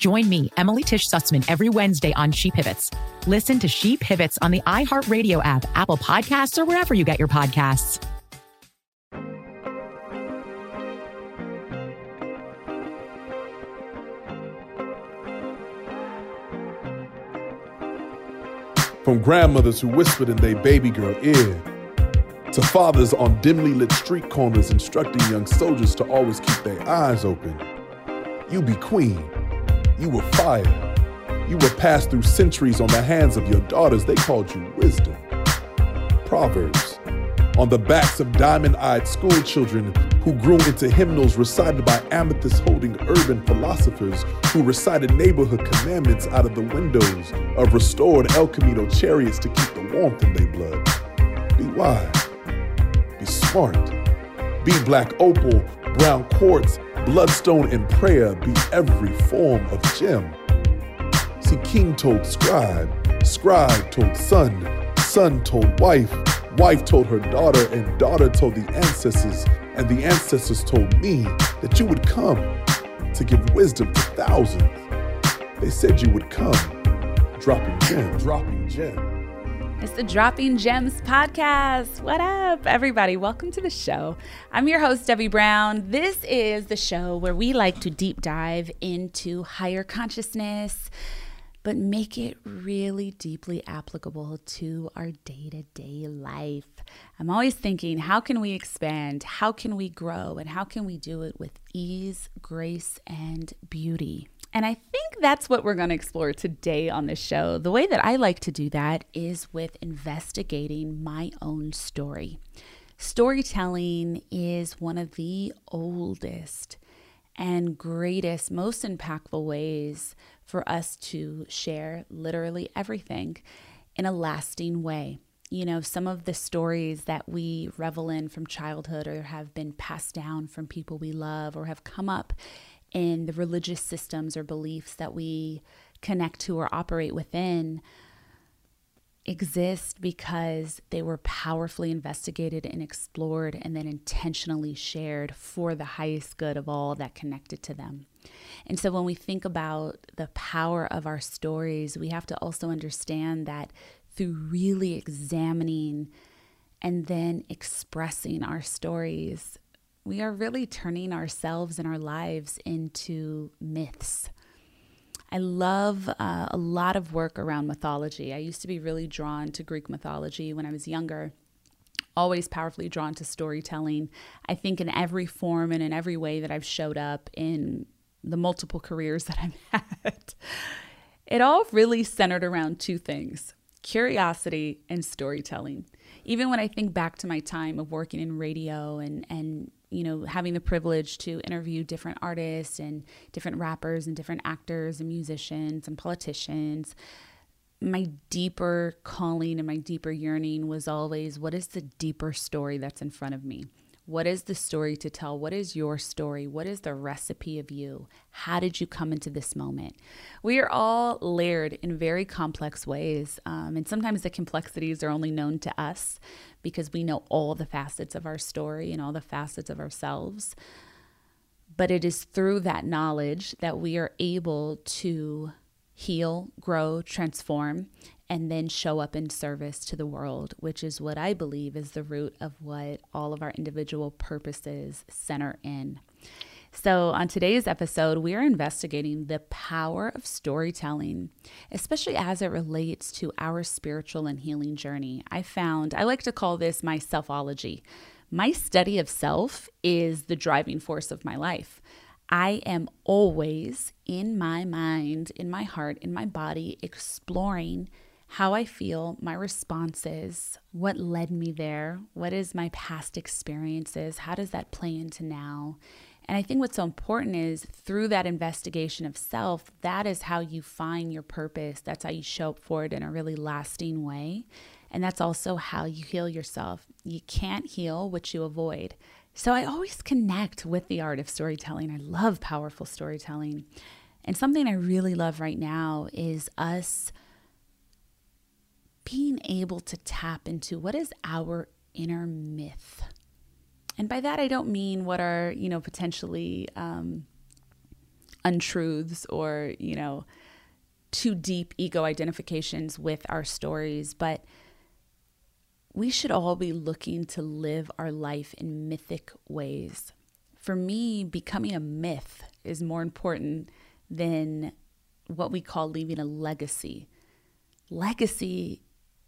Join me, Emily Tish Sussman, every Wednesday on She Pivots. Listen to She Pivots on the iHeartRadio app, Apple Podcasts, or wherever you get your podcasts. From grandmothers who whispered in their baby girl ear, to fathers on dimly lit street corners instructing young soldiers to always keep their eyes open. You be queen. You were fire. You were passed through centuries on the hands of your daughters. They called you wisdom. Proverbs. On the backs of diamond eyed school children who grew into hymnals recited by amethyst holding urban philosophers who recited neighborhood commandments out of the windows of restored El Camino chariots to keep the warmth in their blood. Be wise. Be smart. Be black opal, brown quartz, bloodstone, and prayer. Be every form of gem. See, king told scribe, scribe told son, son told wife, wife told her daughter, and daughter told the ancestors, and the ancestors told me that you would come to give wisdom to thousands. They said you would come, dropping gems, dropping gems. It's the Dropping Gems podcast. What up, everybody? Welcome to the show. I'm your host, Debbie Brown. This is the show where we like to deep dive into higher consciousness, but make it really deeply applicable to our day to day life. I'm always thinking, how can we expand? How can we grow? And how can we do it with ease, grace, and beauty? And I think that's what we're going to explore today on the show. The way that I like to do that is with investigating my own story. Storytelling is one of the oldest and greatest, most impactful ways for us to share literally everything in a lasting way. You know, some of the stories that we revel in from childhood or have been passed down from people we love or have come up in the religious systems or beliefs that we connect to or operate within exist because they were powerfully investigated and explored and then intentionally shared for the highest good of all that connected to them. And so when we think about the power of our stories, we have to also understand that through really examining and then expressing our stories, we are really turning ourselves and our lives into myths I love uh, a lot of work around mythology. I used to be really drawn to Greek mythology when I was younger. Always powerfully drawn to storytelling. I think in every form and in every way that I've showed up in the multiple careers that I've had, it all really centered around two things curiosity and storytelling. Even when I think back to my time of working in radio and, and you know, having the privilege to interview different artists and different rappers and different actors and musicians and politicians, my deeper calling and my deeper yearning was always what is the deeper story that's in front of me? What is the story to tell? What is your story? What is the recipe of you? How did you come into this moment? We are all layered in very complex ways. Um, and sometimes the complexities are only known to us because we know all the facets of our story and all the facets of ourselves. But it is through that knowledge that we are able to heal, grow, transform, and then show up in service to the world, which is what I believe is the root of what all of our individual purposes center in. So, on today's episode, we are investigating the power of storytelling, especially as it relates to our spiritual and healing journey. I found, I like to call this my selfology. My study of self is the driving force of my life. I am always in my mind, in my heart, in my body, exploring how I feel, my responses, what led me there, what is my past experiences, how does that play into now? And I think what's so important is through that investigation of self, that is how you find your purpose. That's how you show up for it in a really lasting way. And that's also how you heal yourself. You can't heal what you avoid. So I always connect with the art of storytelling. I love powerful storytelling. And something I really love right now is us being able to tap into what is our inner myth. And by that, I don't mean what are, you know, potentially um, untruths or, you know, too deep ego identifications with our stories, but we should all be looking to live our life in mythic ways. For me, becoming a myth is more important than what we call leaving a legacy. Legacy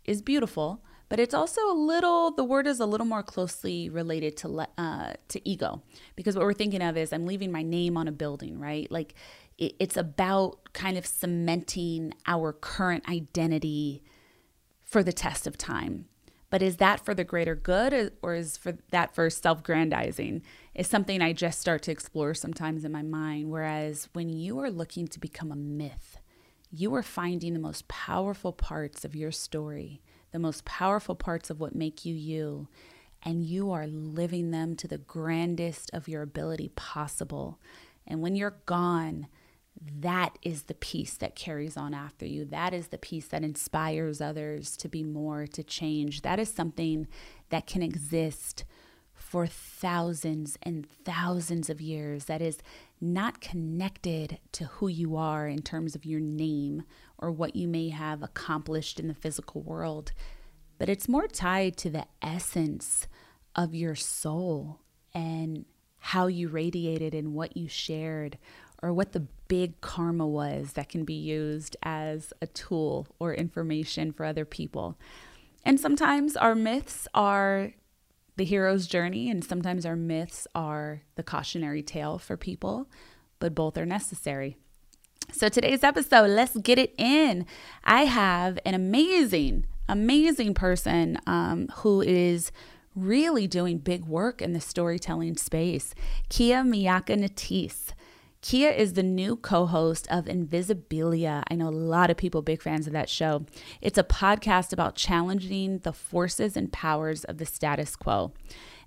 is beautiful, but it's also a little the word is a little more closely related to uh, to ego because what we're thinking of is I'm leaving my name on a building, right? Like it, it's about kind of cementing our current identity for the test of time. But is that for the greater good or is for that for self-grandizing? Is something I just start to explore sometimes in my mind. Whereas when you are looking to become a myth, you are finding the most powerful parts of your story, the most powerful parts of what make you you, and you are living them to the grandest of your ability possible. And when you're gone, that is the piece that carries on after you. That is the piece that inspires others to be more, to change. That is something that can exist for thousands and thousands of years that is not connected to who you are in terms of your name or what you may have accomplished in the physical world, but it's more tied to the essence of your soul and how you radiated and what you shared or what the big karma was that can be used as a tool or information for other people. And sometimes our myths are the hero's journey, and sometimes our myths are the cautionary tale for people, but both are necessary. So, today's episode, let's get it in. I have an amazing, amazing person um, who is really doing big work in the storytelling space, Kia Miakka Natisse. Kia is the new co host of Invisibilia. I know a lot of people big fans of that show. It's a podcast about challenging the forces and powers of the status quo.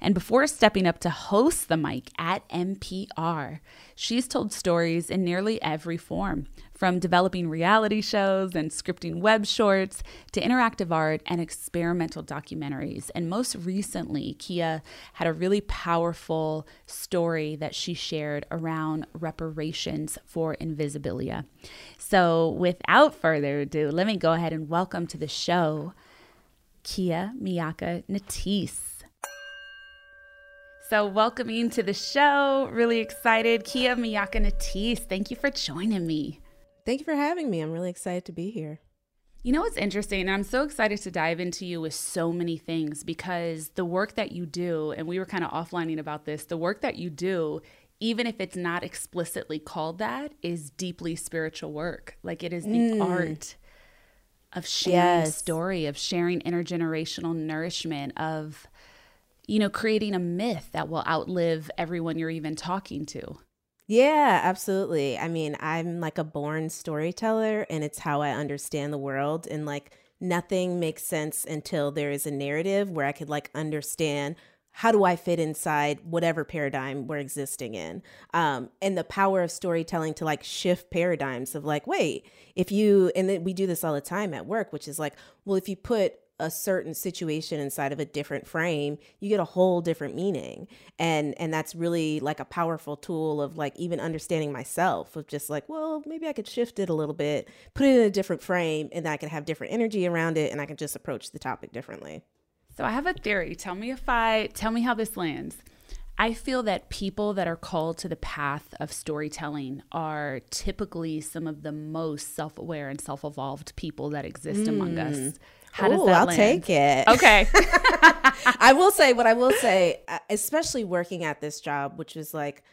And before stepping up to host the mic at NPR, she's told stories in nearly every form from developing reality shows and scripting web shorts to interactive art and experimental documentaries. And most recently, Kia had a really powerful story that she shared around reparations for Invisibilia. So, without further ado, let me go ahead and welcome to the show Kia Miakka Natisse. So, welcoming to the show. Really excited. Kia Miakka Natisse, thank you for joining me. Thank you for having me. I'm really excited to be here. You know what's interesting? I'm so excited to dive into you with so many things because the work that you do, and we were kind of offlining about this, the work that you do, even if it's not explicitly called that, is deeply spiritual work. Like it is the mm. art of sharing yes. story, of sharing intergenerational nourishment, of you know, creating a myth that will outlive everyone you're even talking to. Yeah, absolutely. I mean, I'm like a born storyteller and it's how I understand the world and like nothing makes sense until there is a narrative where I could like understand how do I fit inside whatever paradigm we're existing in? Um, and the power of storytelling to like shift paradigms of like, wait, if you, and then we do this all the time at work, which is like, well, if you put a certain situation inside of a different frame you get a whole different meaning and and that's really like a powerful tool of like even understanding myself of just like well maybe i could shift it a little bit put it in a different frame and i can have different energy around it and i can just approach the topic differently so I have a theory. Tell me if I tell me how this lands. I feel that people that are called to the path of storytelling are typically some of the most self aware and self evolved people that exist mm. among us. How does Ooh, that I'll land? take it. Okay. I will say what I will say, uh, especially working at this job, which is like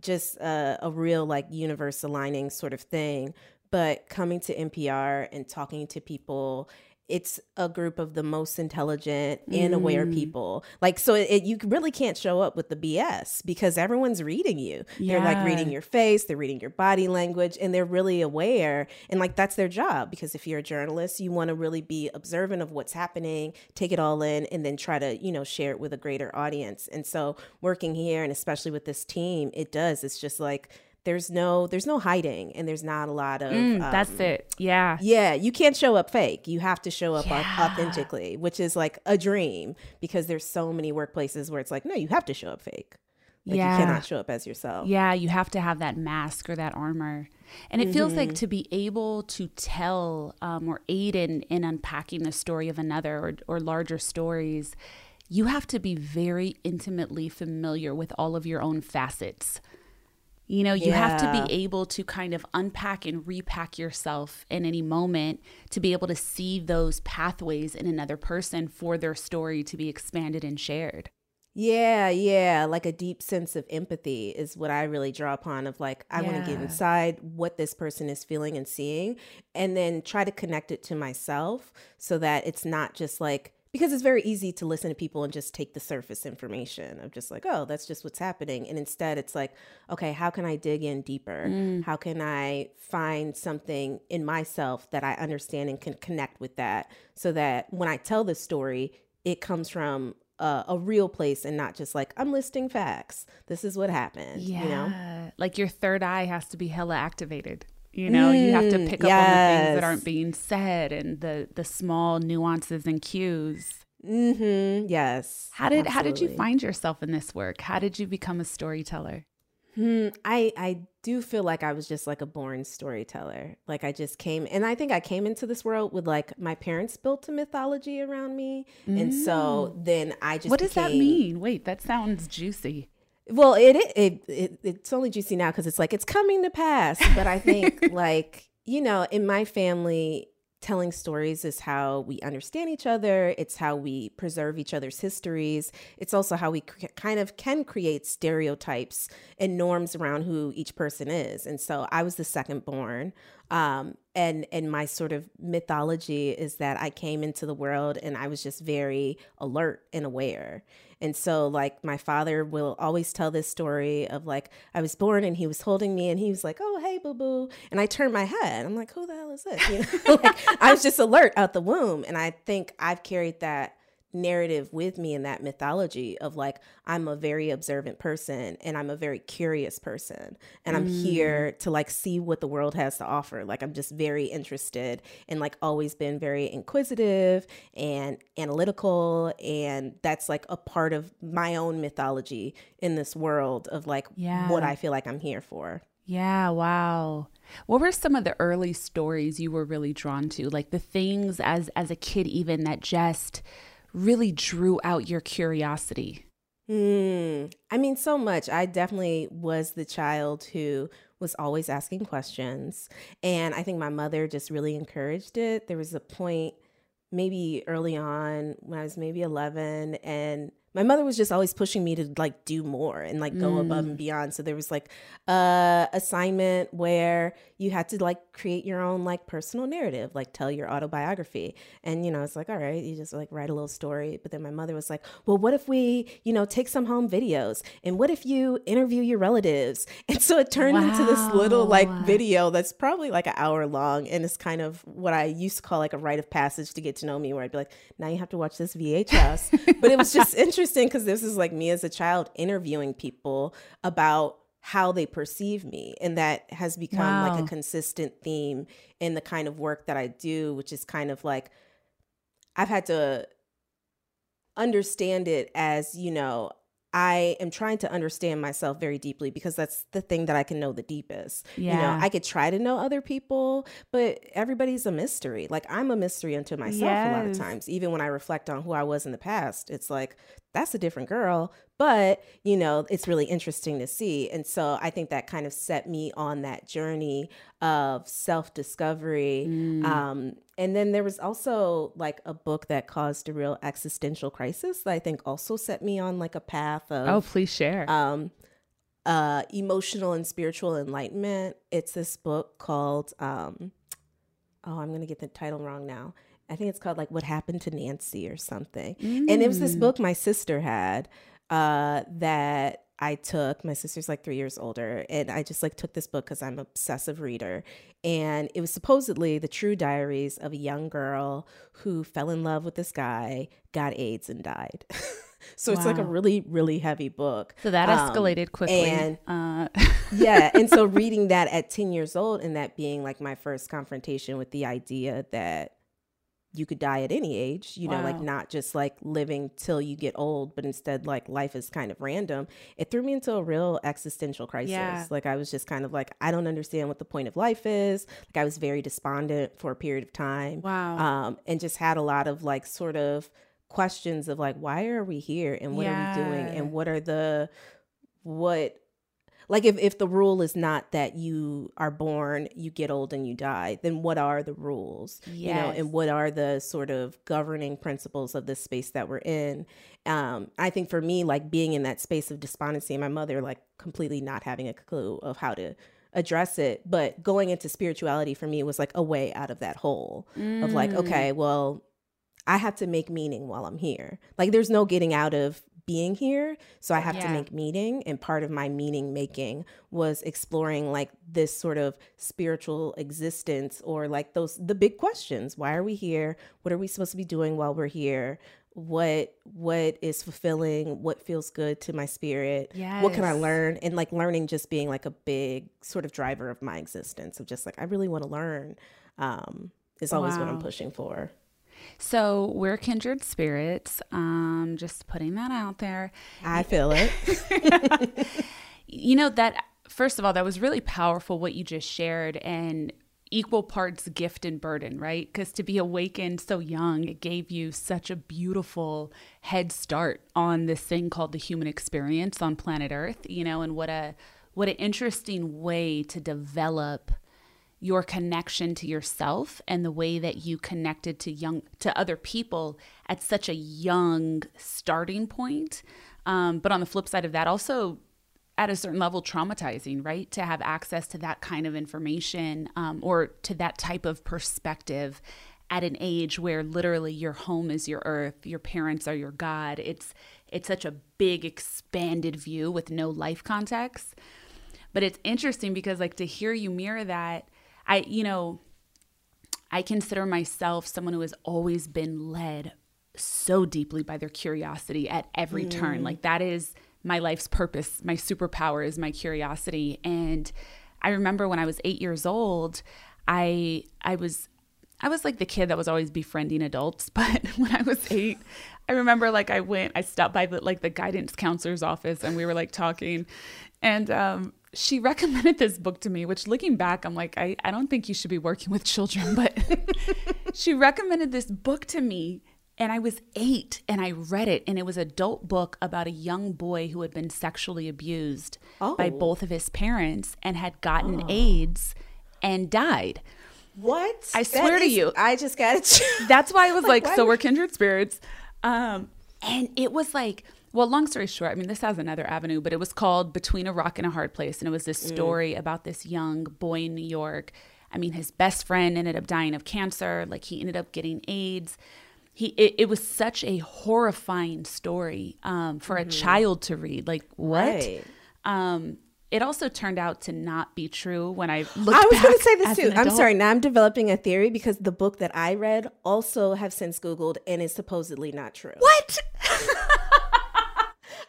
just a, a real like universe aligning sort of thing. But coming to NPR and talking to people it's a group of the most intelligent and aware mm. people. Like, so it, you really can't show up with the BS because everyone's reading you. Yeah. They're like reading your face, they're reading your body language, and they're really aware. And like, that's their job because if you're a journalist, you want to really be observant of what's happening, take it all in, and then try to, you know, share it with a greater audience. And so, working here, and especially with this team, it does. It's just like, there's no there's no hiding and there's not a lot of mm, um, that's it yeah yeah you can't show up fake you have to show up yeah. authentically which is like a dream because there's so many workplaces where it's like no you have to show up fake like yeah. you cannot show up as yourself yeah you have to have that mask or that armor and it mm-hmm. feels like mm-hmm. to be able to tell um, or aid in in unpacking the story of another or, or larger stories you have to be very intimately familiar with all of your own facets you know, you yeah. have to be able to kind of unpack and repack yourself in any moment to be able to see those pathways in another person for their story to be expanded and shared. Yeah, yeah, like a deep sense of empathy is what I really draw upon of like I yeah. want to get inside what this person is feeling and seeing and then try to connect it to myself so that it's not just like because it's very easy to listen to people and just take the surface information of just like oh that's just what's happening and instead it's like okay how can i dig in deeper mm. how can i find something in myself that i understand and can connect with that so that when i tell the story it comes from a, a, real place and not just like I'm listing facts. This is what happened. Yeah, you know? like your third eye has to be hella activated. You know, mm, you have to mm, pick up on the things that aren't being said and the the small nuances and cues. Mm-hmm. Yes. How did absolutely. how did you find yourself in this work? How did you become a storyteller? Hmm, I I do feel like I was just like a born storyteller. Like I just came, and I think I came into this world with like my parents built a mythology around me, mm. and so mm. then I just. What does that mean? Wait, that sounds juicy. Well, it, it it it's only juicy now because it's like it's coming to pass. But I think like you know, in my family, telling stories is how we understand each other. It's how we preserve each other's histories. It's also how we cr- kind of can create stereotypes and norms around who each person is. And so I was the second born. Um, and and my sort of mythology is that I came into the world and I was just very alert and aware. And so, like, my father will always tell this story of like, I was born and he was holding me and he was like, oh, hey, boo boo. And I turned my head. I'm like, who the hell is this? You know, like, I was just alert out the womb. And I think I've carried that narrative with me in that mythology of like I'm a very observant person and I'm a very curious person and I'm mm. here to like see what the world has to offer like I'm just very interested and like always been very inquisitive and analytical and that's like a part of my own mythology in this world of like yeah. what I feel like I'm here for. Yeah, wow. What were some of the early stories you were really drawn to? Like the things as as a kid even that just really drew out your curiosity? Mm, I mean, so much. I definitely was the child who was always asking questions. And I think my mother just really encouraged it. There was a point, maybe early on, when I was maybe 11, and my mother was just always pushing me to like do more and like go mm. above and beyond. So there was like a assignment where you had to like create your own like personal narrative like tell your autobiography. And you know it's like all right you just like write a little story. But then my mother was like well what if we you know take some home videos? And what if you interview your relatives? And so it turned wow. into this little like video that's probably like an hour long. And it's kind of what i used to call like a rite of passage to get to know me where i'd be like now you have to watch this vhs but it was just interesting interesting because this is like me as a child interviewing people about how they perceive me. And that has become like a consistent theme in the kind of work that I do, which is kind of like I've had to understand it as, you know, I am trying to understand myself very deeply because that's the thing that I can know the deepest. You know, I could try to know other people, but everybody's a mystery. Like I'm a mystery unto myself a lot of times. Even when I reflect on who I was in the past, it's like that's a different girl, but you know, it's really interesting to see. And so I think that kind of set me on that journey of self-discovery. Mm. Um, and then there was also like a book that caused a real existential crisis that I think also set me on like a path of Oh, please share. um, uh, emotional and spiritual enlightenment. It's this book called, um, oh, I'm going to get the title wrong now. I think it's called like What Happened to Nancy or something. And it was this book my sister had uh, that I took. My sister's like three years older. And I just like took this book because I'm an obsessive reader. And it was supposedly the true diaries of a young girl who fell in love with this guy, got AIDS, and died. so it's like a really, really heavy book. so that Um, escalated quickly. and- uh, yeah and so reading that at 10 years old and that being like my first confrontation with the idea that you could die at any age you know like not just like living till you get old but instead like life is kind of random. It threw me into a real existential crisis. Yeah. like i was just kind of like i don't understand what the point of life is. Like i was very despondent for a period of time wow. um, and just had a lot of like sort of questions of like why are we here and what are we doing and what are the what like if, if the rule is not that you are born you get old and you die then what are the rules? You know and what are the sort of governing principles of this space that we're in? Um i think for me like being in that space of despondency and my mother like completely not having a clue of how to address it but going into spirituality for me was like a way out of that hole of like Mm. okay well i have to make meaning while i'm here. Like there's no getting out of being here so i have to make meaning and part of my meaning making was exploring like this sort of spiritual existence or like those the big questions. Why are we here? What are we supposed to be doing while we're here? What what is fulfilling? What feels good to my spirit? What can i learn? And like learning just being like a big sort of driver of my existence of just like i really want to learn um is always what i'm pushing for so we're kindred spirits. Um, just putting that out there. i feel it You know that first of all, that was really powerful what you just shared and equal parts gift and burden, right? Because to be awakened so young, it gave you such a beautiful head start on this thing called the human experience on planet Earth, you know, and what a what an interesting way to develop your connection to yourself and the way that you connected to young to other people at such a young starting point. Um, but on the flip side of that also at a certain level traumatizing right? To have access to that kind of information um, or to that type of perspective at an age where literally your home is your earth your parents are your god. It's it's such a big expanded view with no life context. But it's interesting because like to hear you mirror that i you know i consider myself someone who has always been led so deeply by their curiosity at every turn. Like that is my life's purpose. My superpower is my curiosity. And i remember when i was 8 years old i i was I was like the kid that was always befriending adults, but when I was eight, I remember like I went, I stopped by the like the guidance counselor's office and we were like talking, and um, she recommended this book to me. Which looking back, I'm like, I I don't think you should be working with children, but she recommended this book to me. And I was eight and I read it, and it was an adult book about a young boy who had been sexually abused by Oh. both of his parents and had gotten AIDS and died. what I swear to you. i just got it That's why I was like, why so we're kindred spirits. Um, and it was like, well, long story short, I mean, this has another avenue, but it was called Between a Rock and a Hard Place. And it was this story about this young boy in New York. I mean, his best friend ended up dying of cancer. Like, he ended up getting AIDS. He, it, it was such a horrifying story um, for a child to read. Like, what? Right. Um, it also turned out to not be true when I looked I was going to say this too. I'm sorry. Now I'm developing a theory because the book that I read also have since Googled and is supposedly not true. What?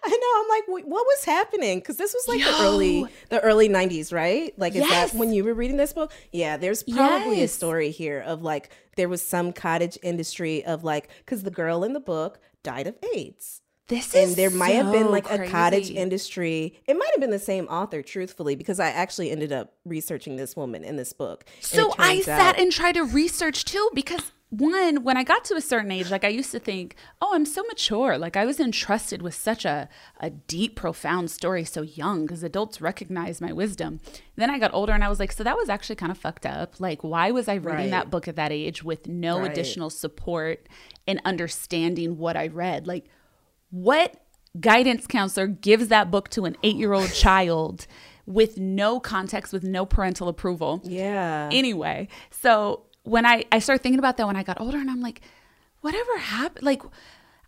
I'm like, what was happening? Because this was like Yo. the early the early '90s, right? Like, is yes. that when you were reading this book? Yeah, there's probably yes. a story here of like there was some cottage industry of like because the girl in the book died of AIDS. This is and there might so have been like crazy. a cottage industry. It might have been the same author, truthfully, because I actually ended up researching this woman in this book. So I sat and tried to research too because one, when I got to a certain age, like I used to think, oh, I'm so mature. Like I was entrusted with such a, a deep, profound story so young because adults recognize my wisdom. Then I got older and I was like, so that was actually kind of fucked up. Like, why was I reading right. that book at that age with no right. additional support and understanding what I read? Like, what guidance counselor gives that book to an eight year old child? with no context, with no parental approval. Yeah. Anyway, so when I, I started thinking about that when I got older, and I'm like, whatever happened? Like,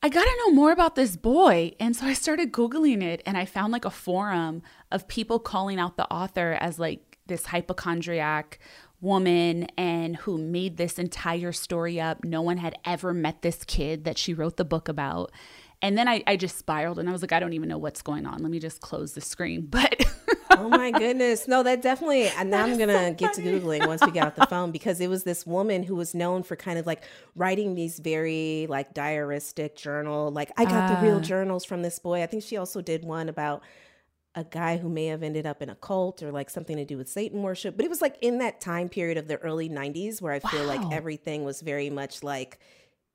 I got to know more about this boy. And so I started Googling it and I found like a forum of people calling out the author as like this hypochondriac woman and who made this entire story up. No one had ever met this kid that she wrote the book about. And then I, I just spiraled and I was like, I don't even know what's going on. Let me just close the screen. But oh my goodness. No, that definitely, and now I'm going to so get to Googling once we get off the phone because it was this woman who was known for kind of like writing these very like diaristic journal. Like, I got uh, the real ah. journals from this boy. I think she also did one about a guy who may have ended up in a cult or like something to do with Satan worship. But it was like in that time period of the early 90s where I feel wow. like everything was very much like,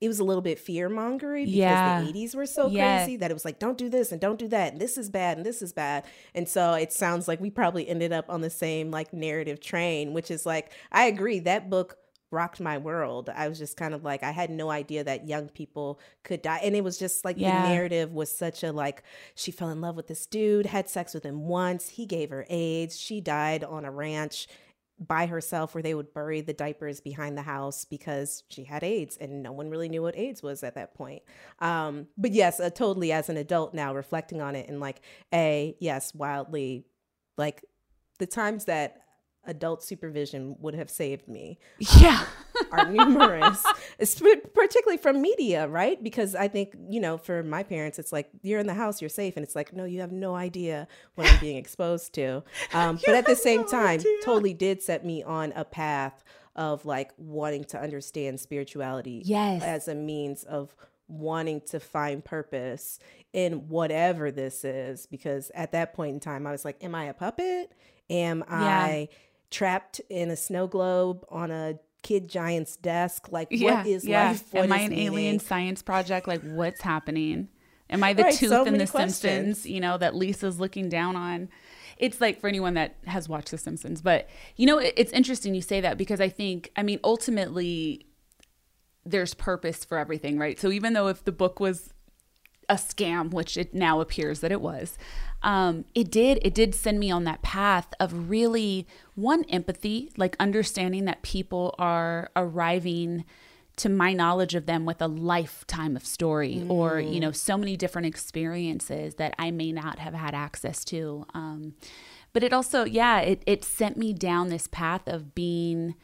it was a little bit fear mongering because yeah. the 80s were so yeah. crazy that it was like, don't do this and don't do that. And this is bad and this is bad. And so it sounds like we probably ended up on the same like narrative train, which is like, I agree, that book rocked my world. I was just kind of like, I had no idea that young people could die. And it was just like yeah. the narrative was such a like, she fell in love with this dude, had sex with him once, he gave her AIDS, she died on a ranch by herself where they would bury the diapers behind the house because she had AIDS and no one really knew what AIDS was at that point. Um, but yes, uh, totally as an adult now reflecting on it and like, A, yes, wildly like the times that adult supervision would have saved me. Yeah. are numerous, particularly from media, right? Because I think, you know, for my parents, it's like, you're in the house, you're safe. And it's like, no, you have no idea what I'm being exposed to. Um, but at the same no time, idea. totally did set me on a path of like wanting to understand spirituality yes. as a means of wanting to find purpose in whatever this is. Because at that point in time, I was like, am I a puppet? Am yeah. I trapped in a snow globe on a kid giant's desk. Like, yeah, what is yeah. life? What Am I an meaning? alien science project? Like, what's happening? Am I the right, tooth so in The questions. Simpsons, you know, that Lisa's looking down on? It's like for anyone that has watched The Simpsons. But, you know, it's interesting you say that because I think, I mean, ultimately, there's purpose for everything, right? So even though if the book was a scam, which it now appears that it was, um, it did it did send me on that path of really one empathy, like understanding that people are arriving to my knowledge of them with a lifetime of story mm. or you know so many different experiences that i may not have had access to um, but it also yeah it, it sent me down this path of being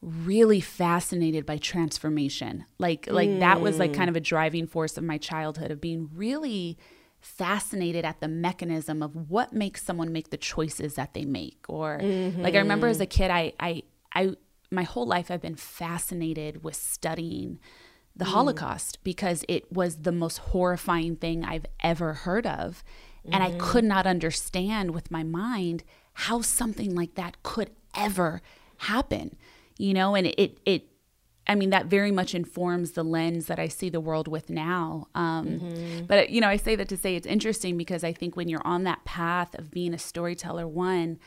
really fascinated by transformation like like mm. that was like kind of a driving force of my childhood of being really fascinated at the mechanism of what makes someone make the choices that they make or mm-hmm. like i remember as a kid i i i my whole life i've been fascinated with studying the mm. holocaust because it was the most horrifying thing i've ever heard of mm-hmm. and i mm-hmm. could not understand with my mind how something like that could ever happen you know and it it I mean, that very much informs the lens that I see the world with now. Um, mm-hmm. But, you know, I say that to say it's interesting because I think when you're on that path of being a storyteller, one,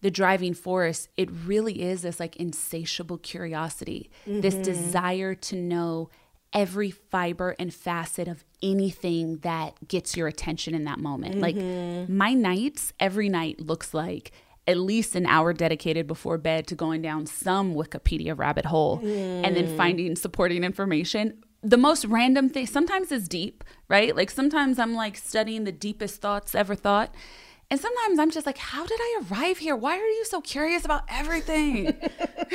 the driving force, it really is this like insatiable curiosity, mm-hmm. this desire to know every fiber and facet of anything that gets your attention in that moment. Mm-hmm. Like my nights, every night looks like at least an hour dedicated before bed to going down some Wikipedia rabbit hole mm. and then mm. finding supporting information. The most random thing sometimes is deep, right? Like sometimes I'm like studying the deepest thoughts ever thought. And sometimes I'm just like, how did I arrive here? Why are you so curious about everything?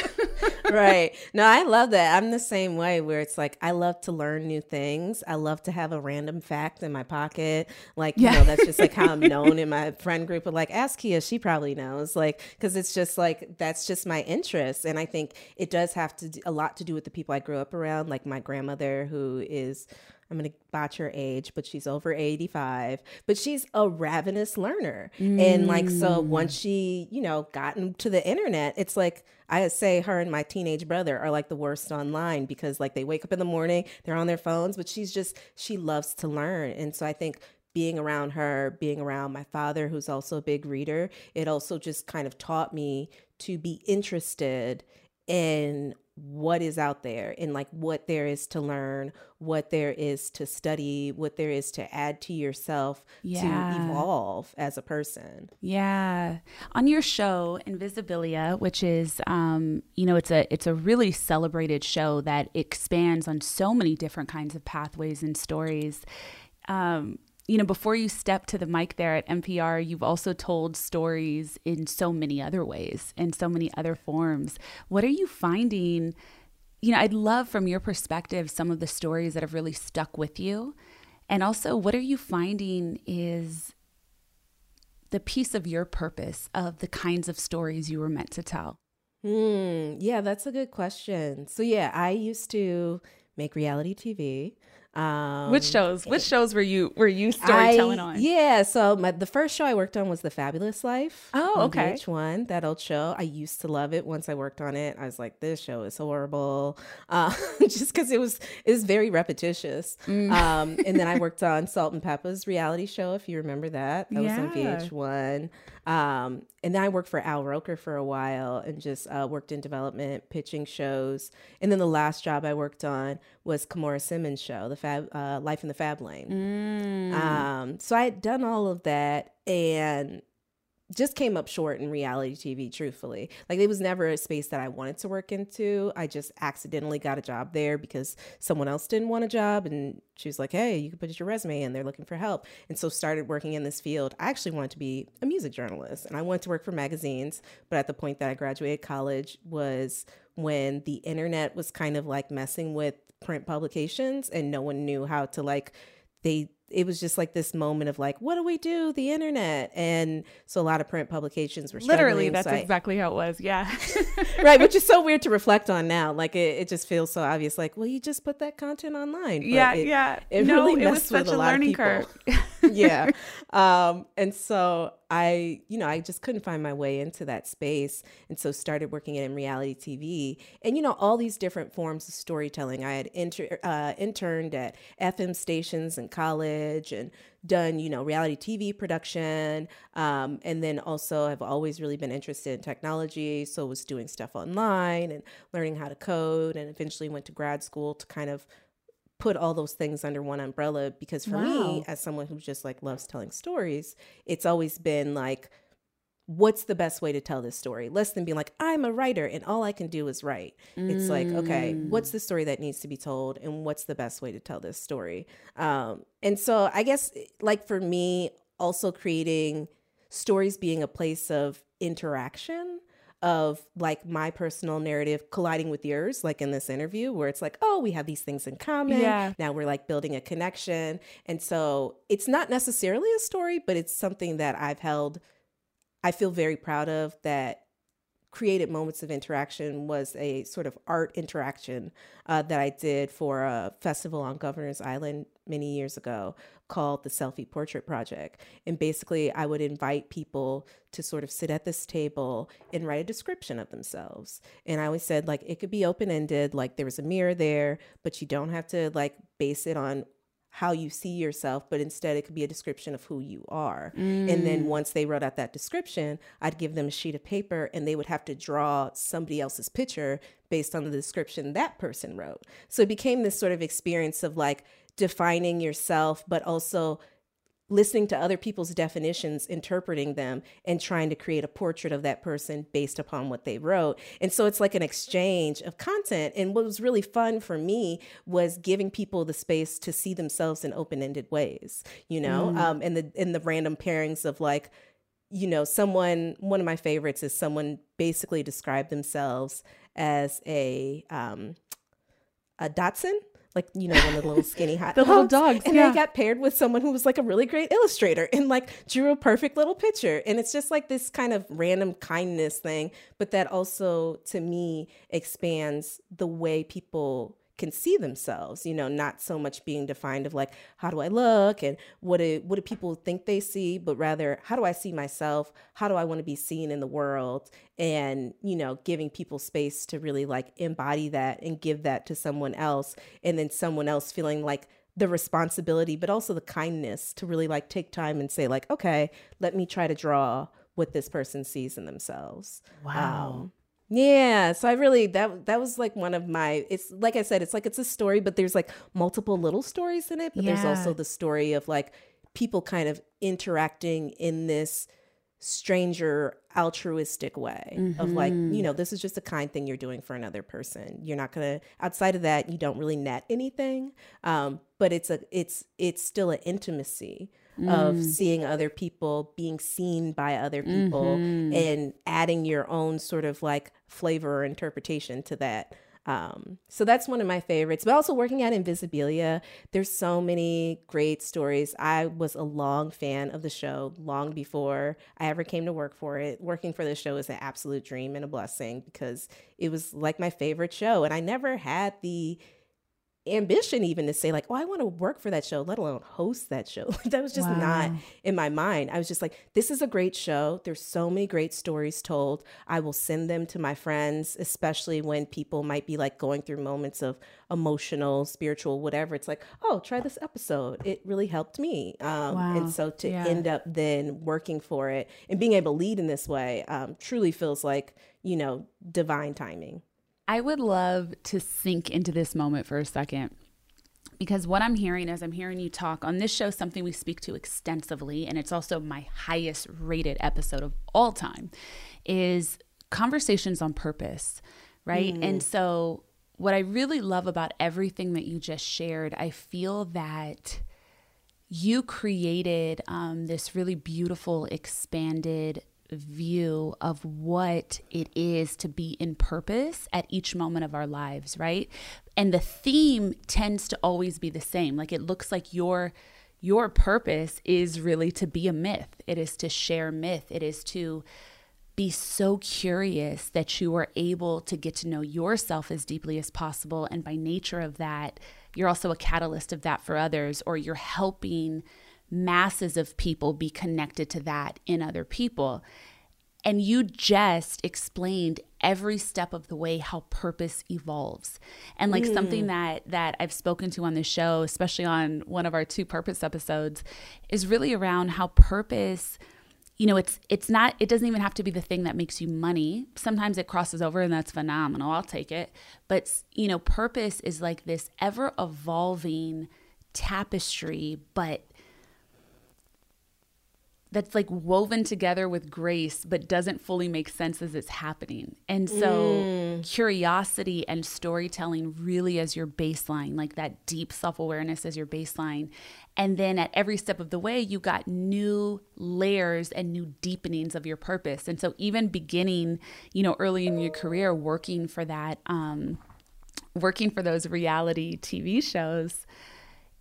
right. No, I love that. I'm the same way where it's like I love to learn new things. I love to have a random fact in my pocket. Like, yeah. you know, that's just like how I'm known in my friend group. But like, ask Kia, she probably knows. Like, because it's just like that's just my interest. And I think it does have to do, a lot to do with the people I grew up around. Like my grandmother, who is I'm going to botch her age, but she's over 85. But she's a ravenous learner. Mm. And like, so once mm. she, you know, gotten to the internet, it's like, I say her and my teenage brother are like the worst online because like they wake up in the morning, they're on their phones, but she's just, she loves to learn. And so I think being around her, being around my father, who's also a big reader, it also just kind of taught me to be interested in what is out there and like what there is to learn, what there is to study, what there is to add to yourself yeah. to evolve as a person. Yeah. On your show Invisibilia, which is um, you know, it's a it's a really celebrated show that expands on so many different kinds of pathways and stories. Um, you know, before you step to the mic there at NPR, you've also told stories in so many other ways, in so many other forms. What are you finding? You know, I'd love from your perspective some of the stories that have really stuck with you. And also, what are you finding is the piece of your purpose of the kinds of stories you were meant to tell? Hmm. yeah, that's a good question. So, yeah, I used to make reality TV. Um, Which shows? Which shows were you were you storytelling I, on? Yeah, so my, the first show I worked on was The Fabulous Life. Oh, okay. Which one? That old show. I used to love it. Once I worked on it, I was like, this show is horrible, uh, just because it was it was very repetitious. Mm. Um, and then I worked on Salt-N-Pepa's reality show, if you remember that. That yeah. was on VH1. Um, and then I worked for Al Roker for a while and just uh, worked in development, pitching shows. And then the last job I worked on was Kimora Simmons' show, The Fab uh, Life in the Fab Lane. Mm. Um, so I had done all of that, and just came up short in reality TV, truthfully. Like it was never a space that I wanted to work into. I just accidentally got a job there because someone else didn't want a job and she was like, Hey, you can put your resume in, they're looking for help. And so started working in this field. I actually wanted to be a music journalist and I wanted to work for magazines, but at the point that I graduated college was when the internet was kind of like messing with print publications and no one knew how to like they it was just like this moment of like, what do we do? The internet. And so a lot of print publications were literally that's so exactly how it was. Yeah. right. Which is so weird to reflect on now. Like it, it just feels so obvious. Like, well, you just put that content online. But yeah. It, yeah. It no, really it was such a, a learning curve. yeah. Um, and so I, you know, I just couldn't find my way into that space. And so started working in reality TV and, you know, all these different forms of storytelling. I had inter- uh, interned at FM stations in college and done, you know, reality TV production. Um, and then also I've always really been interested in technology. So was doing stuff online and learning how to code and eventually went to grad school to kind of put all those things under one umbrella because for wow. me as someone who just like loves telling stories it's always been like what's the best way to tell this story less than being like i'm a writer and all i can do is write mm. it's like okay what's the story that needs to be told and what's the best way to tell this story um, and so i guess like for me also creating stories being a place of interaction of like my personal narrative colliding with yours, like in this interview, where it's like, oh, we have these things in common. Yeah. Now we're like building a connection. And so it's not necessarily a story, but it's something that I've held, I feel very proud of that created moments of interaction was a sort of art interaction uh, that I did for a festival on Governor's Island many years ago called the Selfie Portrait Project. And basically, I would invite people to sort of sit at this table and write a description of themselves. And I always said, like, it could be open ended, like, there was a mirror there, but you don't have to, like, base it on how you see yourself, but instead it could be a description of who you are. Mm. And then mm. once they wrote out that description, I'd give them a sheet of paper and they would have to draw somebody else's picture based on the description that person wrote. So it became this sort of experience of like defining yourself, but also listening to other people's definitions, interpreting them, and trying to create a portrait of that person based upon what they wrote. And so it's like an exchange of content. And what was really fun for me was giving people the space to see themselves in open-ended ways, you know, mm. um, and the in the random pairings of like you know, someone, one of my favorites is someone basically described themselves as a, um, a Dachshund, like you know one of the little skinny hot the little dogs, and yeah. they got paired with someone who was like a really great illustrator and like drew a perfect little picture, and it's just like this kind of random kindness thing, but that also to me expands the way people can see themselves you know not so much being defined of like how do i look and what do what do people think they see but rather how do i see myself? How do i want to be seen in the world? And you know giving people space to really like embody that and give that to someone else and then someone else feeling like the responsibility but also the kindness to really like take time and say like okay let me try to draw what this person sees in themselves. Wow. Um, yeah, so I really that that was like one of my it's like I said it's like it's a story but there's like multiple little stories in it but there's also the story of like people kind of interacting in this stranger altruistic way of like you know this is just a kind thing you're doing for another person. You're not gonna outside of that you don't really net anything um but it's a it's it's still an intimacy of seeing other people being seen by other people and adding your own sort of like flavor or interpretation to that um, so that's one of my favorites. But also working at Invisibilia, there's so many great stories. I was a long fan of the show long before I ever came to work for it. Working for the show is an absolute dream and a blessing because it was like my favorite show. And I never had the ambition even to say like oh i want to work for that show let alone host that show. That was just not in my mind. I was just like this is a great show. There's so many great stories told. I will send them to my friends especially when people might be like going through moments of emotional spiritual whatever. It's like oh try this episode. It really helped me. Um, Wow. and so to Yeah. end up then working for it and being able to lead in this way um, truly feels like you know divine timing I would love to sink into this moment for a second because what I'm hearing as I'm hearing you talk on this show, something we speak to extensively, and it's also my highest rated episode of all time, is conversations on purpose, right? And so, what I really love about everything that you just shared, I feel that you created um, this really beautiful, expanded view of what it is to be in purpose at each moment of our lives, right? And the theme tends to always be the same. Like it looks like your your purpose is really to be a myth. It is to share myth. It is to be so curious that you are able to get to know yourself as deeply as possible. And by nature of that, you're also a catalyst of that for others, or you're helping masses of people be connected to that in other people. And you just explained every step of the way how purpose evolves. And like something mm. that that I've spoken to on the show, especially on one of our two purpose episodes, is really around how purpose you know it's it's not it doesn't even have to be the thing that makes you money sometimes it crosses over and that's phenomenal i'll take it but you know purpose is like this ever evolving tapestry but that's like woven together with grace but doesn't fully make sense as it's happening. And so curiosity and storytelling really as your baseline, like that deep self-awareness as your baseline. And then at every step of the way you got new layers and new deepenings of your purpose. And so even beginning, you know, early in your career working for that um working for those reality TV shows,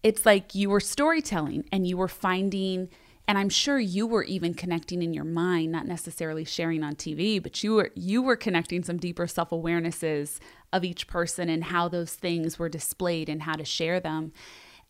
it's like you were storytelling and you were finding and i'm sure you were even connecting in your mind not necessarily sharing on tv but you were you were connecting some deeper self-awarenesses of each person and how those things were displayed and how to share them.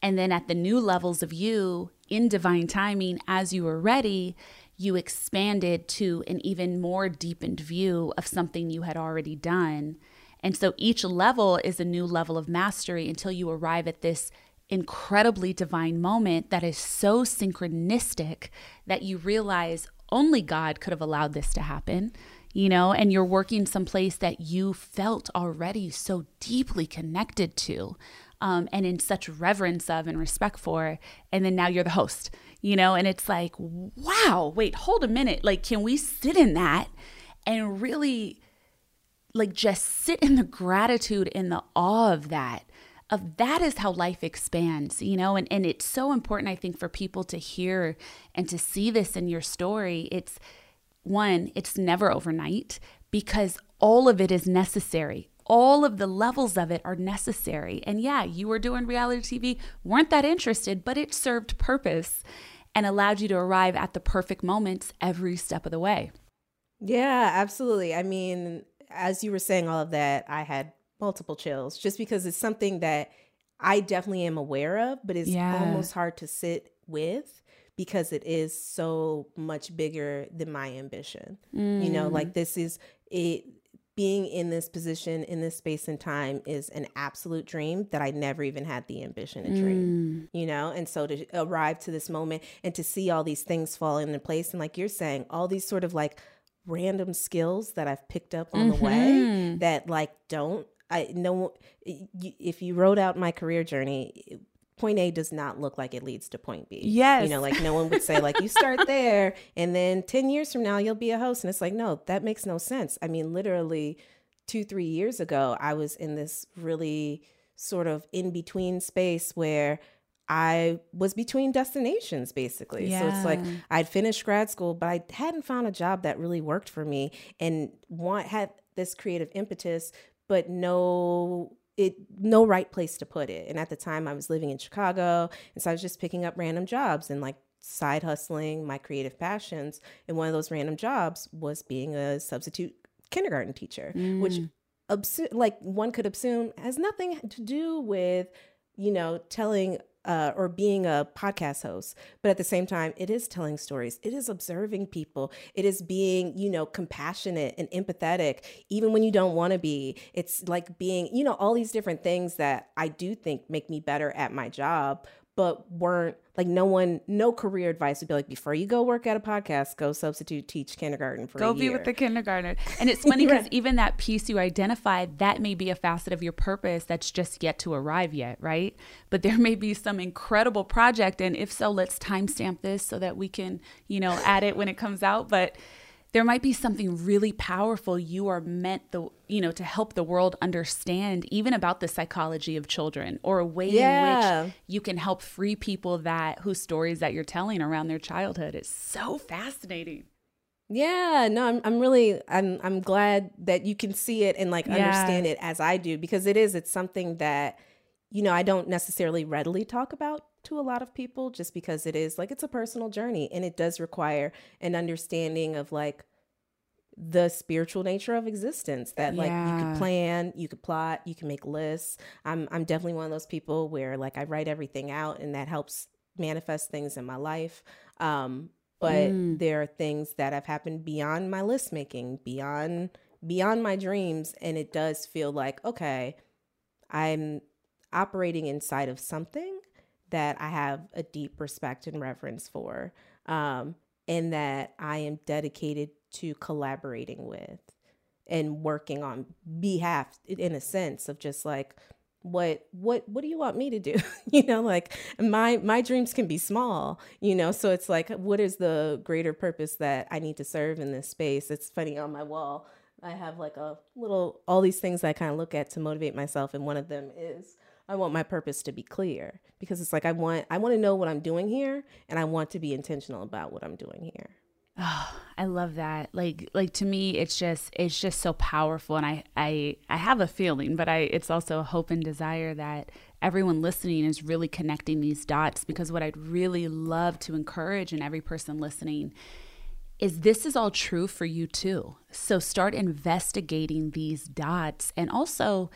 And then at the new levels of you in divine timing as you were ready you expanded to an even more deepened view of something you had already done. And so each level is a new level of mastery until you arrive at this incredibly divine moment that is so synchronistic that you realize only God could have allowed this to happen, you know, and you're working someplace that you felt already so deeply connected to. Um, and in such reverence of and respect for, and then now you're the host, you know, and it's like, wow, wait, hold a minute. Like, can we sit in that and really like just sit in the gratitude in the awe of that of that is how life expands, you know, and, and it's so important, I think, for people to hear and to see this in your story. It's one, it's never overnight because all of it is necessary. All of the levels of it are necessary. And yeah, you were doing reality TV, weren't that interested, but it served purpose and allowed you to arrive at the perfect moments every step of the way. Yeah, absolutely. I mean, as you were saying all of that, I had multiple chills just because it's something that I definitely am aware of, but it's yeah. almost hard to sit with because it is so much bigger than my ambition. Mm. You know, like mm. this is it being in this position in this space and time is an absolute dream that I never even had the ambition to dream, mm. you know? And so to arrive to this moment and to see all these things fall into place and like you're saying, all these sort of like random skills that I've picked up on mm-hmm. the way mm-hmm. that like don't I know if you wrote out my career journey, point A does not look like it leads to point B. Yes. You know, like no one would say, like, you start there and then 10 years from now you'll be a host. And it's like, no, that makes no sense. I mean, literally two, three years ago, I was in this really sort of in between space where I was between destinations basically. Yeah. So it's like I'd finished grad school, but I hadn't found a job that really worked for me and want had this creative impetus, but no it no right place to put it. And at the time I was living in Chicago, and so I was just picking up random jobs and like side hustling my creative passions. And one of those random jobs was being a substitute kindergarten teacher, mm. which like one could assume has nothing to do with you know telling uh, or being a podcast host, but at the same time, it is telling stories. It is observing people. It is being, you know, compassionate and empathetic, even when you don't want to be. It's like being, you know, all these different things that I do think make me better at my job, but weren't like no one no career advice would be like before you go work at a podcast go substitute teach kindergarten for go be with the kindergartner. And it's funny because right. even that piece you identified that may be a facet of your purpose that's just yet to arrive yet right? But there may be some incredible project and if so let's timestamp this so that we can you know add it when it comes out. But there might be something really powerful you are meant the you know to help the world understand even about the psychology of children or a way yeah. in which you can help free people that whose stories that you're telling around their childhood is so fascinating yeah, no, I'm I'm really I'm I'm glad that you can see it and like yeah. understand it as I do because it is it's something that you know, I don't necessarily readily talk about to a lot of people just because it is like it's a personal journey and it does require an understanding of like the spiritual nature of existence that like yeah. you could plan, you could plot, you can make lists. I'm I'm definitely one of those people where like I write everything out and that helps manifest things in my life. Um, but mm. there are things that have happened beyond my list making, beyond beyond my dreams and it does feel like okay, I'm operating inside of something that I have a deep respect and reverence for, um, and that I am dedicated to collaborating with and working on behalf, in a sense of just like, what what what do you want me to do? You know like my my dreams can be small you know? So it's like what is the greater purpose that i need to serve in this space? It's funny on my wall i have like a little all these things i kind of look at to motivate myself and one of them is I want my purpose to be clear because it's like I want I want to know what I'm doing here and I want to be intentional about what I'm doing here. Oh, I love that. Like like to me it's just it's just so powerful and I I I have a feeling, but I it's also a hope and desire that everyone listening is really connecting these dots because what I'd really love to encourage in every person listening is this is all true for you too. So start investigating these dots and also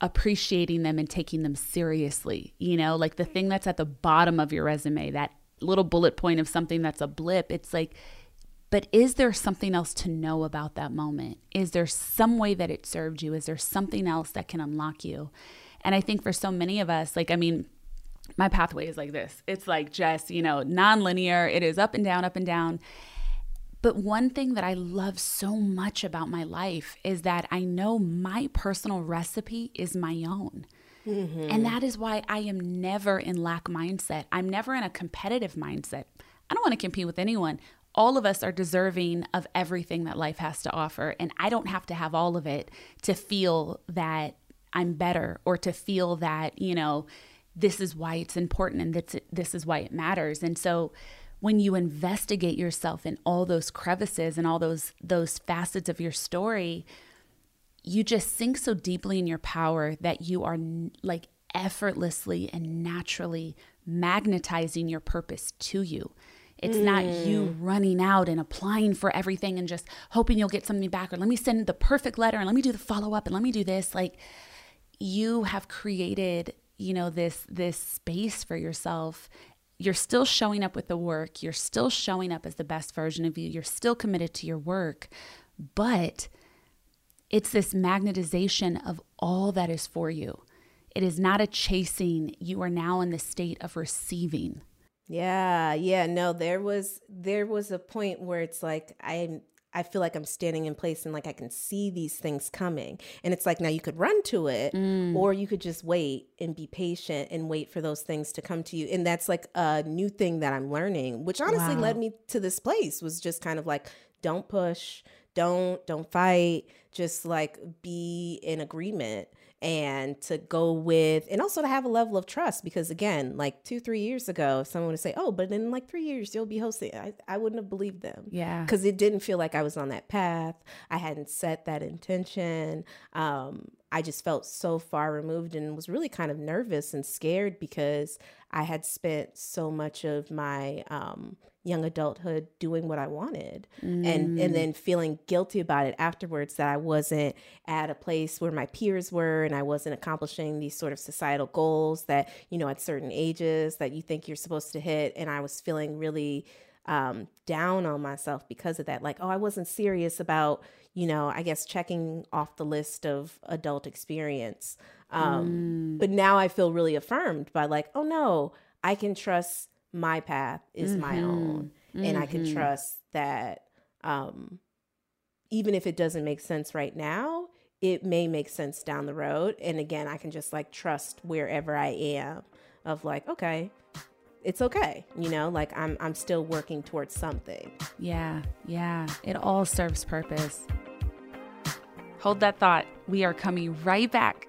appreciating them and taking them seriously. You know, like the thing that's at the bottom of your resume, that little bullet point of something that's a blip, it's like, but is there something else to know about that moment? Is there some way that it served you? Is there something else that can unlock you? And I think for so many of us, like, I mean, my pathway is like this. It's like just, you know, nonlinear. It is up and down, up and down. But one thing that I love so much about my life is that I know my personal recipe is my own. Mm-hmm. And that is why I am never in lack mindset. I'm never in a competitive mindset. I don't want to compete with anyone. All of us are deserving of everything that life has to offer. And I don't have to have all of it to feel that I'm better or to feel that, you know, this is why it's important and this, this is why it matters. And so when you investigate yourself in all those crevices and all those those facets of your story, you just sink so deeply in your power that you are like effortlessly and naturally magnetizing your purpose to you. It's mm. not you mm. running out and applying for everything and just hoping you'll get something back or let me send the perfect letter and let me do the follow up and let me do this like you have created, you know, this this space for yourself. You're still showing up with the work. You're still showing up as the best version of you. You're still committed to your work. But it's this magnetization of all that is for you. It is not a chasing. You are now in the state of receiving. Yeah, yeah, no, there was there was a point where it's like I'm I feel like I'm standing in place and like I can see these things coming. And it's like now you could run to it mm. or you could just wait and be patient and wait for those things to come to you. And that's like a new thing that I'm learning, which honestly wow. led me to this place was just kind of like don't push, don't don't fight, just like be in agreement and to go with and also to have a level of trust because again like two three years ago if someone would say oh but in like three years you'll be hosting i, I wouldn't have believed them. Yeah. Because it didn't feel like i was on that path. I hadn't set that intention. Um, I just felt so far removed and was really kind of nervous and scared because I had spent so much of my um, young adulthood doing what I wanted mm. and and mm. then feeling guilty about it afterwards that I wasn't at a place where my peers were and I wasn't accomplishing these sort of societal goals that you know at certain ages that you think you're supposed to hit and I was feeling really um, down on myself because of that. Like, oh, I wasn't serious about, you know, I guess checking off the list of adult experience. Um, mm. But now I feel really affirmed by, like, oh no, I can trust my path is mm-hmm. my own. Mm-hmm. And I can mm-hmm. trust that um, even if it doesn't make sense right now, it may make sense down the road. And again, I can just like trust wherever I am of like, okay, it's okay you know like i'm i'm still working towards something yeah yeah it all serves purpose hold that thought we are coming right back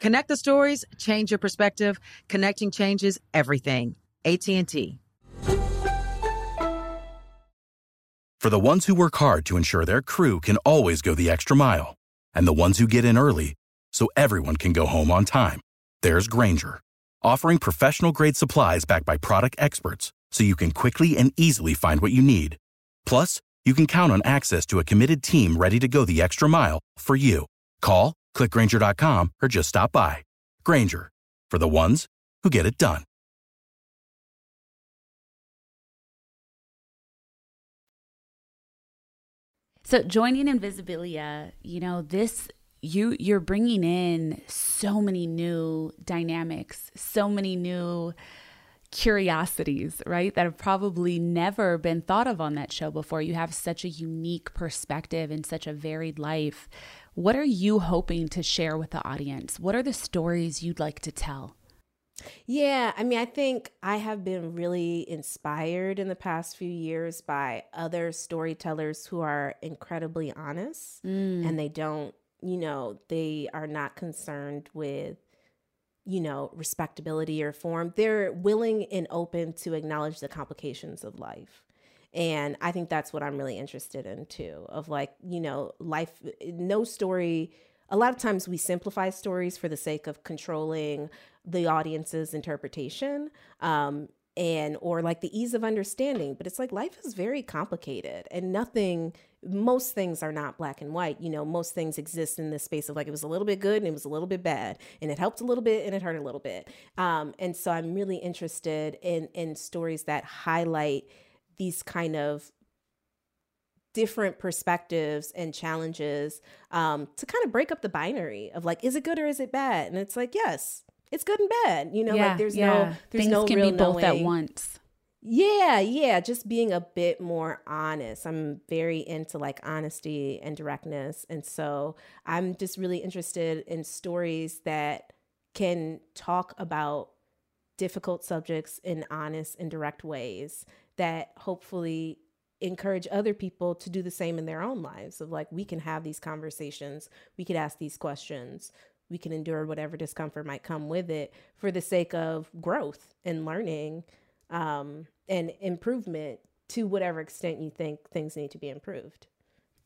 Connect the stories, change your perspective. Connecting changes everything. AT&T. For the ones who work hard to ensure their crew can always go the extra mile and the ones who get in early so everyone can go home on time. There's Grainger, offering professional grade supplies backed by product experts so you can quickly and easily find what you need. Plus, you can count on access to a committed team ready to go the extra mile for you. Call, clickgrainger.com, or just stop by. Grainger, for the ones who get it done. So joining Invisibilia, you know, this you you're bringing in so many new dynamics, so many new curiosities, right? That have probably never been thought of on that show before. You have such a unique perspective and such a varied life. What are you hoping to share with the audience? What are the stories you'd like to tell? Yeah, I mean, I think I have been really inspired in the past few years by other storytellers who are incredibly honest mm. and they don't, you know, they are not concerned with, you know, respectability or form. They're willing and open to acknowledge the complications of life. And I think that's what I'm really interested in too of like, you know, life, no story. A lot of times we simplify stories for the sake of controlling the audience's interpretation. Um, and or like the ease of understanding but it's like life is very complicated and nothing most things are not black and white you know most things exist in this space of like it was a little bit good and it was a little bit bad and it helped a little bit and it hurt a little bit um, and so i'm really interested in in stories that highlight these kind of different perspectives and challenges um, to kind of break up the binary of like is it good or is it bad and it's like yes it's good and bad. You know, yeah, like there's yeah. no there's Things no can real be both knowing. at once. Yeah, yeah, just being a bit more honest. I'm very into like honesty and directness. And so I'm just really interested in stories that can talk about difficult subjects in honest and direct ways that hopefully encourage other people to do the same in their own lives of like we can have these conversations we could ask these questions we can endure whatever discomfort might come with it for the sake of growth and learning um, and improvement to whatever extent you think things need to be improved.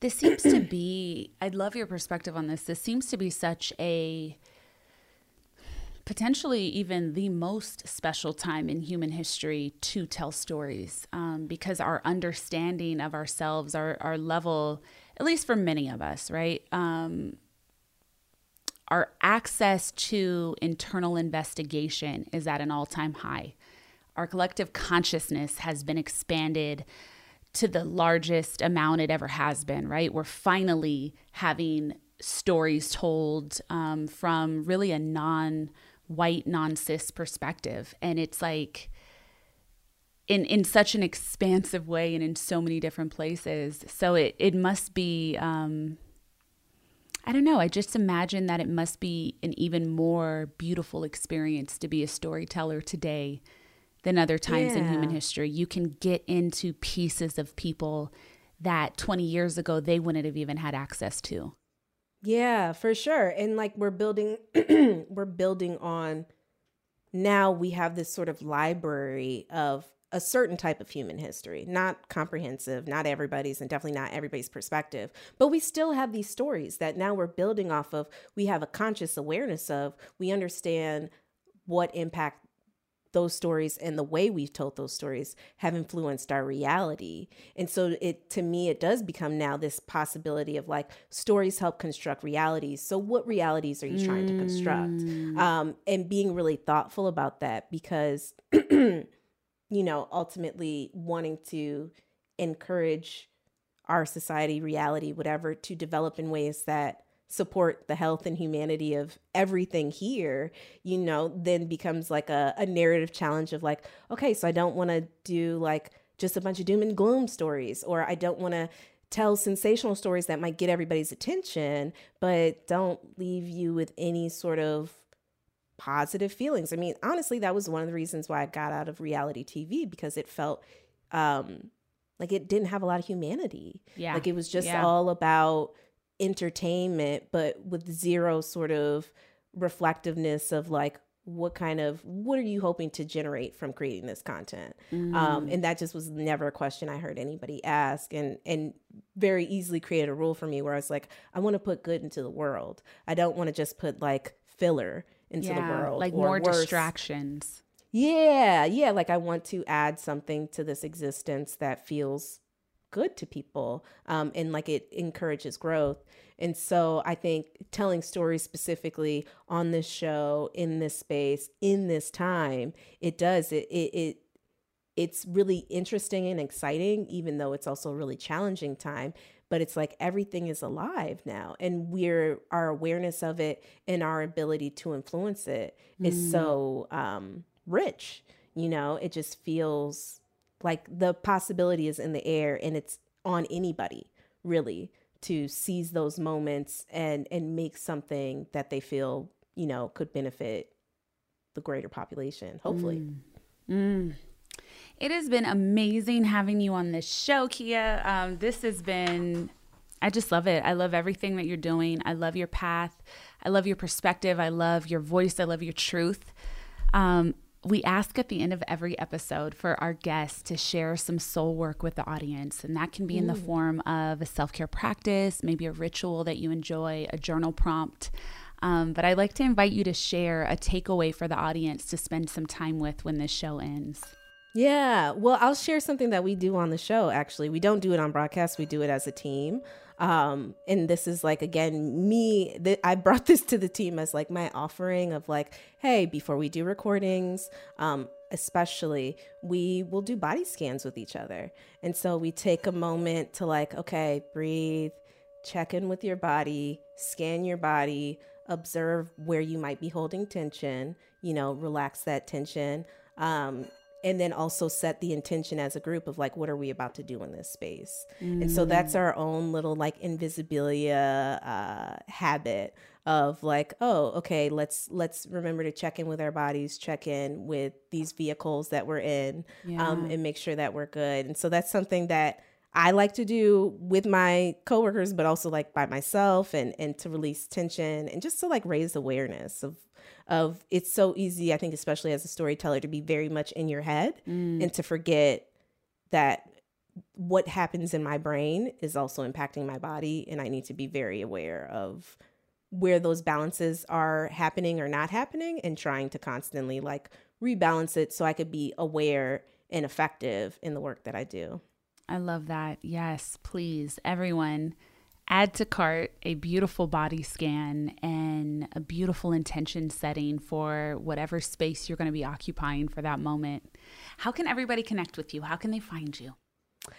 This seems to be, I'd love your perspective on this. This seems to be such a potentially even the most special time in human history to tell stories um, because our understanding of ourselves, our, our level, at least for many of us, right? Um, our access to internal investigation is at an all time high. Our collective consciousness has been expanded to the largest amount it ever has been, right? We're finally having stories told um, from really a non white, non cis perspective. And it's like, in, in such an expansive way and in so many different places. So it, it must be um, I don't know. I just imagine that it must be an even more beautiful experience to be a storyteller today than other times in human history. You can get into pieces of people that 20 years ago they wouldn't have even had access to. Yeah, for sure. And like we're building we're building on now we have this sort of library of a certain type of human history, not comprehensive, not everybody's and definitely not everybody's perspective, but we still have these stories that now we're building off of. We have a conscious awareness of, we understand what impact those stories and the way we've told those stories have influenced our reality. And so it to me it does become now this possibility of like stories help construct realities. So what realities are you trying to construct? Um and being really thoughtful about that because you know, ultimately wanting to encourage our society, reality, whatever, to develop in ways that support the health and humanity of everything here, you know, then becomes like a, a narrative challenge of like, okay, so I don't want to do like just a bunch of doom and gloom stories, or I don't want to tell sensational stories that might get everybody's attention, but don't leave you with any sort of positive feelings. I mean, honestly, that was one of the reasons why I got out of reality TV because it felt um like it didn't have a lot of humanity. Yeah. Like it was just Yeah. all about entertainment but with zero sort of reflectiveness of like what kind of what are you hoping to generate from creating this content um and that just was never a question i heard anybody ask and and very easily created a rule for me where i was like i want to put good into the world i don't want to just put like filler into the world like or more worse. distractions. Yeah, yeah. Like I want to add something to this existence that feels good to people um, and like it encourages growth. And so I think telling stories specifically on this show, in this space, in this time, it does it it, it it's really interesting and exciting, even though it's also a really challenging time. But it's like everything is alive now, and we're our awareness of it and our ability to influence it is so um, rich. You know, it just feels like the possibility is in the air, and it's on anybody really to seize those moments and and make something that they feel you know could benefit the greater population. Hopefully. It has been amazing having you on this show, Kia. Um, this has been, I just love it. I love everything that you're doing. I love your path. I love your perspective. I love your voice. I love your truth. Um, we ask at the end of every episode for our guests to share some soul work with the audience. And that can be in the form of a self care practice, maybe a ritual that you enjoy, a journal prompt. Um, but I'd like to invite you to share a takeaway for the audience to spend some time with when this show ends. Yeah. Well, I'll share something that we do on the show, actually. We don't do it on broadcast, we do it as a team. Um, and this is like, again, me, th- I brought this to the team as like my offering of like, hey, before we do recordings, um, especially, we will do body scans with each other. And so we take a moment to like, okay, breathe, check in with your body, scan your body, observe where you might be holding tension, you know, relax that tension. Um, and then also set the intention as a group of like what are we about to do in this space mm. and so that's our own little like invisibilia uh, habit of like oh okay let's let's remember to check in with our bodies check in with these vehicles that we're in um, yeah. um, and make sure that we're good and so that's something that I like to do with my coworkers, but also like by myself and and to release tension and just to like raise awareness of of it's so easy, I think, especially as a storyteller, to be very much in your head mm. and to forget that what happens in my brain is also impacting my body. And I need to be very aware of where those balances are happening or not happening and trying to constantly like rebalance it so I could be aware and effective in the work that I do. I love that. Yes, please, everyone add to cart a beautiful body scan and a beautiful intention setting for whatever space you're going to be occupying for that moment. How can everybody connect with you? How can they find you?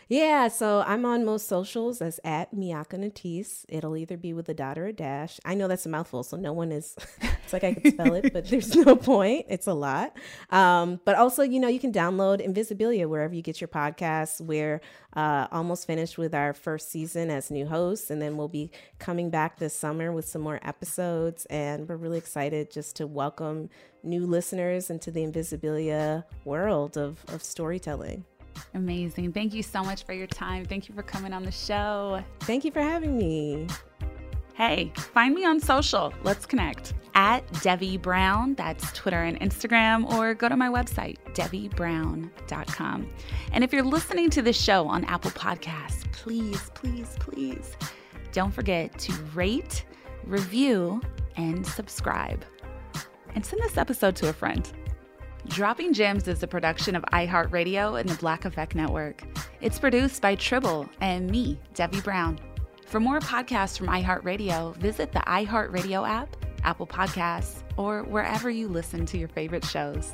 Yeah, so I'm on most socials as at Miakka Natisse. It'll either be with a dot or a dash. I know that's a mouthful, so no one is, it's like I could spell it, but there's no point. It's a lot. Um, but also, you know, you can download Invisibilia wherever you get your podcasts. We're uh, almost finished with our first season as new hosts, and then we'll be coming back this summer with some more episodes. And we're really excited just to welcome new listeners into the Invisibilia world of, of storytelling. Amazing. Thank you so much for your time. Thank you for coming on the show. Thank you for having me. Hey, find me on social. Let's connect at Devi Brown. That's Twitter and Instagram, or go to my website, DeviBrown.com. And if you're listening to this show on Apple Podcasts, please, please, please don't forget to rate, review, and subscribe. And send this episode to a friend. Dropping Gems is a production of iHeartRadio and the Black Effect Network. It's produced by Tribble and me, Devi Brown. For more podcasts from iHeartRadio, visit the iHeartRadio app, Apple Podcasts, or wherever you listen to your favorite shows.